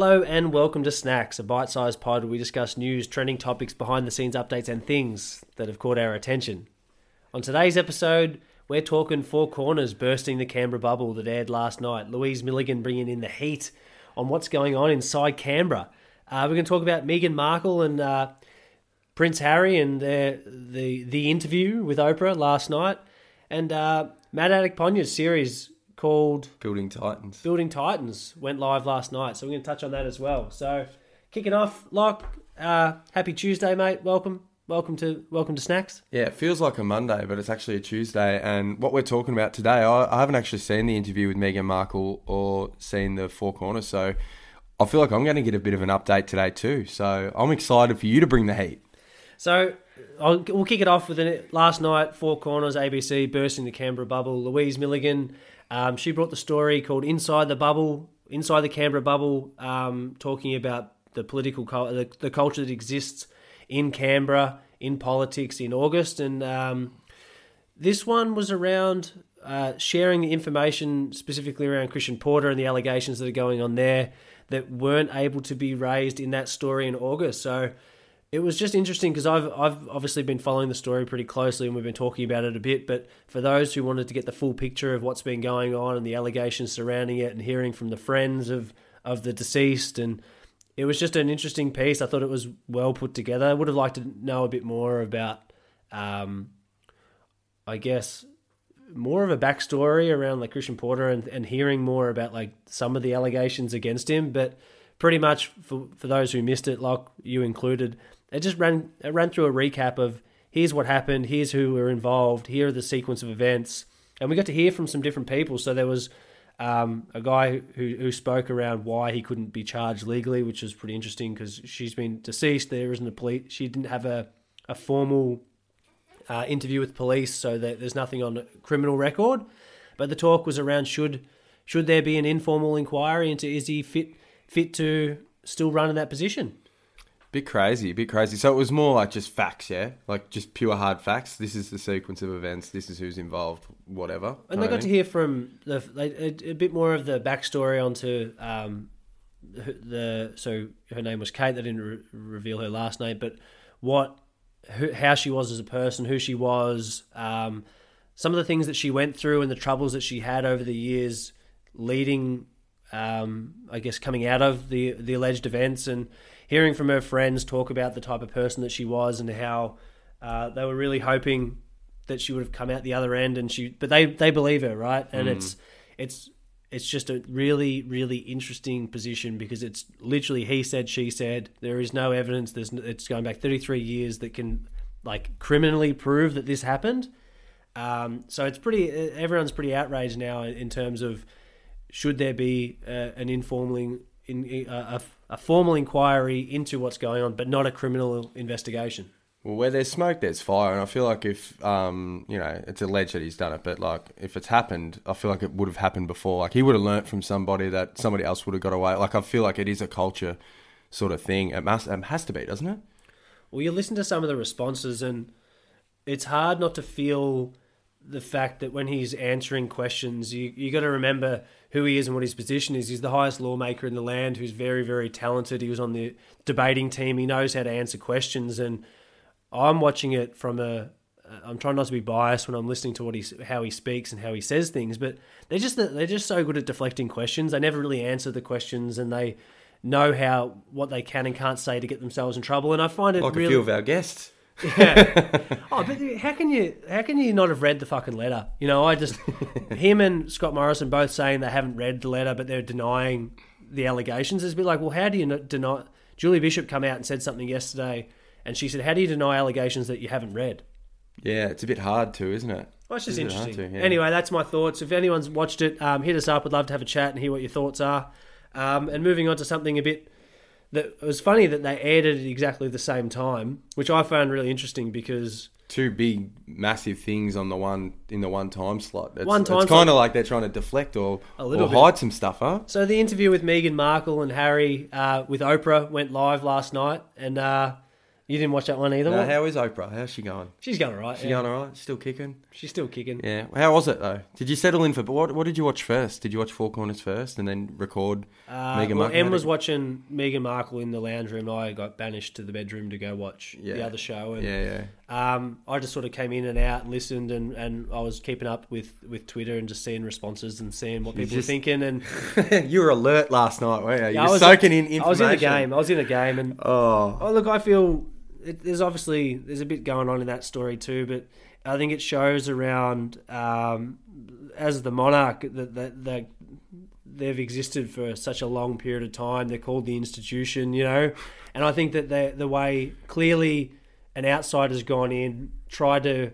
Hello and welcome to Snacks, a bite sized pod where we discuss news, trending topics, behind the scenes updates, and things that have caught our attention. On today's episode, we're talking Four Corners bursting the Canberra bubble that aired last night. Louise Milligan bringing in the heat on what's going on inside Canberra. Uh, we're going to talk about Meghan Markle and uh, Prince Harry and their, the the interview with Oprah last night, and uh, Matt Adekponya's series called Building Titans. Building Titans went live last night, so we're going to touch on that as well. So, kicking off, Lock. Uh, happy Tuesday, mate. Welcome, welcome to welcome to Snacks. Yeah, it feels like a Monday, but it's actually a Tuesday. And what we're talking about today, I, I haven't actually seen the interview with Meghan Markle or seen the Four Corners, so I feel like I'm going to get a bit of an update today too. So I'm excited for you to bring the heat. So I'll, we'll kick it off with it. Last night, Four Corners, ABC bursting the Canberra bubble. Louise Milligan, um, she brought the story called "Inside the Bubble," inside the Canberra bubble, um, talking about the political the, the culture that exists in Canberra in politics in August, and um, this one was around uh, sharing the information specifically around Christian Porter and the allegations that are going on there that weren't able to be raised in that story in August. So it was just interesting because I've I've obviously been following the story pretty closely and we've been talking about it a bit. But for those who wanted to get the full picture of what's been going on and the allegations surrounding it and hearing from the friends of of the deceased and it was just an interesting piece. I thought it was well put together. I would have liked to know a bit more about, um, I guess, more of a backstory around like Christian Porter and, and hearing more about like some of the allegations against him. But pretty much for for those who missed it, like you included, it just ran it ran through a recap of here's what happened, here's who were involved, here are the sequence of events, and we got to hear from some different people. So there was um, a guy who who spoke around why he couldn't be charged legally, which was pretty interesting because she's been deceased. There isn't a police. She didn't have a a formal uh, interview with police, so that there's nothing on criminal record. But the talk was around should should there be an informal inquiry into is he fit fit to still run in that position? Bit crazy, bit crazy. So it was more like just facts, yeah, like just pure hard facts. This is the sequence of events. This is who's involved. Whatever. And they got to hear from the a, a, bit more of the backstory onto um, the, the so her name was Kate. They didn't re- reveal her last name, but what who, how she was as a person, who she was, um, some of the things that she went through, and the troubles that she had over the years leading, um, I guess, coming out of the the alleged events, and hearing from her friends talk about the type of person that she was, and how uh, they were really hoping that she would have come out the other end, and she, but they they believe her, right? And mm. it's it's it's just a really really interesting position because it's literally he said she said there is no evidence there's it's going back 33 years that can like criminally prove that this happened um, so it's pretty everyone's pretty outraged now in terms of should there be uh, an informal in, uh, a, a formal inquiry into what's going on but not a criminal investigation well, where there's smoke, there's fire, and I feel like if um, you know, it's alleged that he's done it, but like if it's happened, I feel like it would have happened before. Like he would have learnt from somebody that somebody else would have got away. Like I feel like it is a culture sort of thing. It must, it has to be, doesn't it? Well, you listen to some of the responses, and it's hard not to feel the fact that when he's answering questions, you you got to remember who he is and what his position is. He's the highest lawmaker in the land, who's very very talented. He was on the debating team. He knows how to answer questions and I'm watching it from a. I'm trying not to be biased when I'm listening to what he how he speaks and how he says things, but they're just they're just so good at deflecting questions. They never really answer the questions, and they know how what they can and can't say to get themselves in trouble. And I find it like really, a few of our guests. Yeah. oh, but how can you how can you not have read the fucking letter? You know, I just him and Scott Morrison both saying they haven't read the letter, but they're denying the allegations. It's a bit like, well, how do you deny? Julie Bishop come out and said something yesterday and she said, "How do you deny allegations that you haven't read?" Yeah, it's a bit hard too, isn't it? Well, it's just interesting. To, yeah. Anyway, that's my thoughts. If anyone's watched it, um, hit us up. We'd love to have a chat and hear what your thoughts are. Um, and moving on to something a bit that it was funny that they aired it at exactly the same time, which I found really interesting because two big massive things on the one in the one time slot. It's, one time it's kind of like they're trying to deflect or, a little or hide some stuff, huh? So the interview with Meghan Markle and Harry uh, with Oprah went live last night, and uh, You didn't watch that one either. No, how is Oprah? How's she going? She's going all right. She's yeah. going all right? Still kicking? She's still kicking. Yeah. How was it though? Did you settle in for? What What did you watch first? Did you watch Four Corners first and then record? Uh, Meghan well, Markle Em was watching Meghan Markle in the lounge room. I got banished to the bedroom to go watch the other show. And, Yeah, Um, I just sort of came in and out and listened, and, and I was keeping up with, with Twitter and just seeing responses and seeing what You people just- were thinking. And you were alert last night, weren't you? Yeah, I was- soaking in information. I was in the game. I was in the game, and Oh, oh look, I feel it, there's obviously there's a bit going on in that story too, but I think it shows around um, as the monarch that that. that They've existed for such a long period of time. They're called the institution, you know, and I think that the the way clearly an outsider's gone in, tried to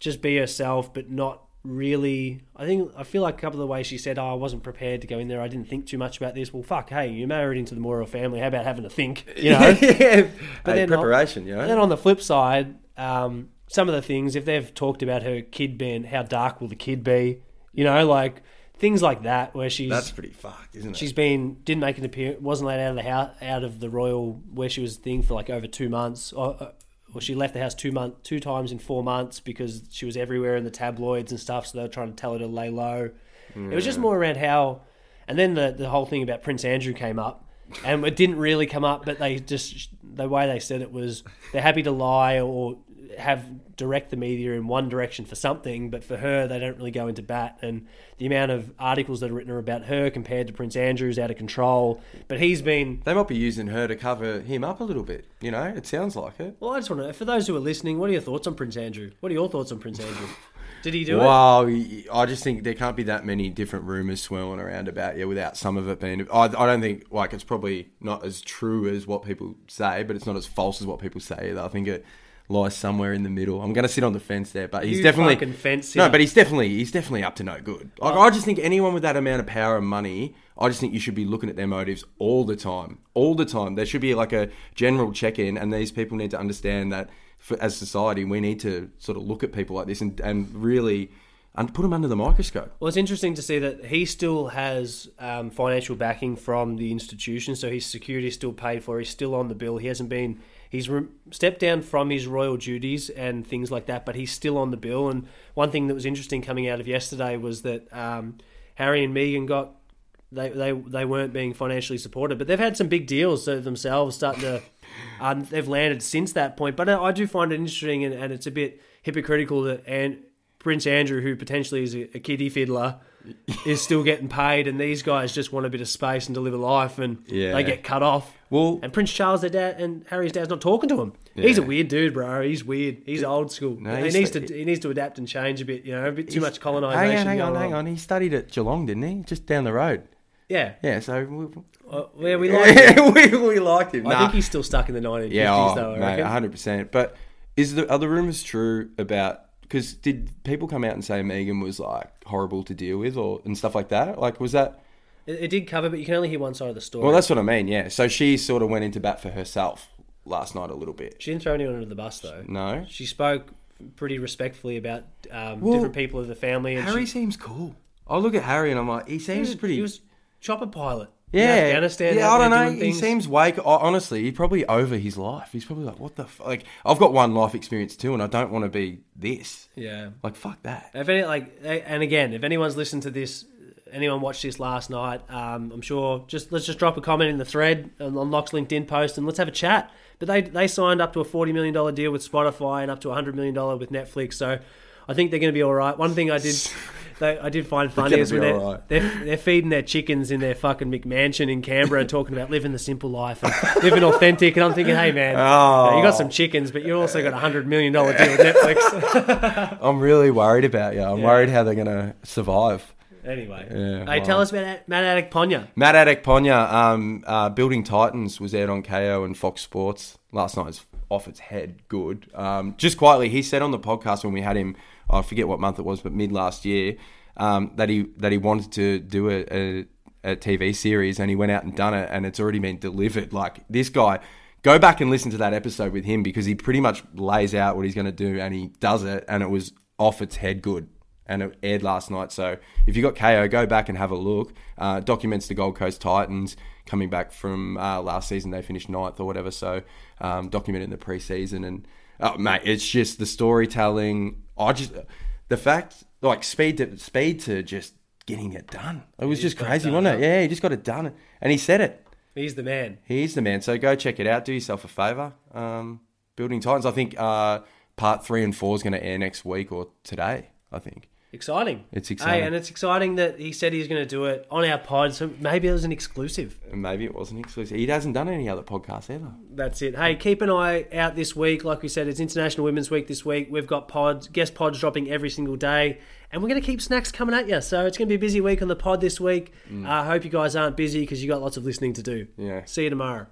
just be herself, but not really. I think I feel like a couple of the ways she said, "Oh, I wasn't prepared to go in there. I didn't think too much about this." Well, fuck, hey, you married into the Moral family. How about having to think? You know. yeah. But Hey, then preparation, you know. And then on the flip side, um, some of the things, if they've talked about her kid being, how dark will the kid be? You know, like things like that, where she's That's pretty fucked, isn't it? she's been didn't make an appearance, wasn't let out of the house, out of the royal where she was thing for like over two months, or, or she left the house two month two times in four months because she was everywhere in the tabloids and stuff. So they were trying to tell her to lay low. It was just more around how, and then the the whole thing about Prince Andrew came up, and it didn't really come up, but they just the way they said it was they're happy to lie or have direct the media in one direction for something, but for her they don't really go into bat. And the amount of articles that are written are about her compared to Prince Andrew is out of control. But he's been They might be using her to cover him up a little bit. You know, it sounds like it. well. I just want to for those who are listening, what are your thoughts on Prince Andrew? What are your thoughts on Prince Andrew? Did he do it? Wow, I just think there can't be that many different rumors swirling around about you without some of it being. I, I don't think like it's probably not as true as what people say, but it's not as false as what people say. Either. I think it lies somewhere in the middle. I'm going to sit on the fence there, but he's You definitely fence no, but he's definitely he's definitely up to no good. Like I just think anyone with that amount of power and money, I just think you should be looking at their motives all the time, all the time. There should be like a general check in, and these people need to understand that for, as society, we need to sort of look at people like this and and really. And put them under the microscope. Well, it's interesting to see that he still has um, financial backing from the institution, so his security is still paid for. He's still on the bill. He hasn't been. He's re- stepped down from his royal duties and things like that, but he's still on the bill. And one thing that was interesting coming out of yesterday was that um, Harry and Meghan got they, they they weren't being financially supported, but they've had some big deals so themselves starting to. Um, they've landed since that point, but I, I do find it interesting, and, and it's a bit hypocritical that and Prince Andrew, who potentially is a, a kiddie fiddler, is still getting paid, and these guys just want a bit of space and to live a life, and Yeah. they get cut off. Well, And Prince Charles, their dad, and Harry's dad's not talking to him. He's a weird dude, bro. He's weird. He's old school. No, he needs to he needs to adapt and change a bit. You know, a bit too much colonisation. hang on, hang on, hang on. He studied at Geelong, didn't he? Just down the road. Yeah, Yeah, so we, uh, yeah, we like. him. we, we liked him. I Nah. think he's still stuck in the 1950s, Yeah, oh, though. I mate, hundred percent. But is the are the rumors true about? Because did people come out and say Meghan was like horrible to deal with, or and stuff like that? Like, was that? It, it did cover, but you can only hear one side of the story. Well, that's what I mean. Yeah. So she sort of went into bat for herself last night a little bit. she didn't throw anyone under the bus, though. No. She spoke pretty respectfully about um, Well, different people of the family. And Harry she, seems cool. I look at Harry and I'm like, he he seems was, pretty. He was chopper pilot. In yeah, Afghanistan. yeah. I don't know. He things. seems wake. Honestly, he's probably over his life. He's probably like, what the f-? like? I've got one life experience too, and I don't want to be this. Yeah. Like, fuck that. If any, like, and again, if anyone's listened to this, anyone watched this last night, um, I'm sure. Just let's just drop a comment in the thread on, on Locke's LinkedIn post, and let's have a chat. But they they signed up to a forty million dollar deal with Spotify and up to a hundred million dollar with Netflix. So I think they're going to be all right. One thing I did. They, I did find funny is when they're, right. they're they're feeding their chickens in their fucking McMansion in Canberra, talking about living the simple life and living authentic. And I'm thinking, hey man, Oh. you got some chickens, but you also got a hundred million dollar deal with Netflix. I'm really worried about you. I'm Yeah. worried how they're gonna survive. Anyway, Yeah, hey, wow. tell us about Matt Adekponya. Matt Adekponya, um, uh, Building Titans was aired on Kayo and Fox Sports last night. Off its head good. Um, just quietly, he said on the podcast when we had him, I forget what month it was, but mid last year, um, that he that he wanted to do a, a, a TV series, and he went out and done it, and it's already been delivered. Like this guy. Go back and listen to that episode with him because he pretty much lays out what he's going to do, and he does it, and it was off its head good and it aired last night. So if you got Kayo, go back and have a look. Uh, documents the Gold Coast Titans, coming back from uh, last season. They finished ninth or whatever. So um, documented in the preseason and oh, mate, it's just the storytelling. I just the fact like speed to speed to just getting it done. It was just it crazy, done, wasn't it? Yeah, he just got it done, and he said it. He's the man. He's the man. So go check it out. Do yourself a favour. Um, Building Titans. I think uh, part three and four is going to air next week or today. I think. Exciting. It's exciting. Hey, and it's exciting that he said he's going to do it on our pod, so maybe it was an exclusive. Maybe it wasn't exclusive. He hasn't done any other podcasts either. That's it. Hey, keep an eye out this week. Like we said, it's International Women's Week this week. We've got pods, guest pods dropping every single day, and we're going to keep snacks coming at you. So it's going to be a busy week on the pod this week. I hope you guys aren't busy because you got lots of listening to do. Yeah. See you tomorrow.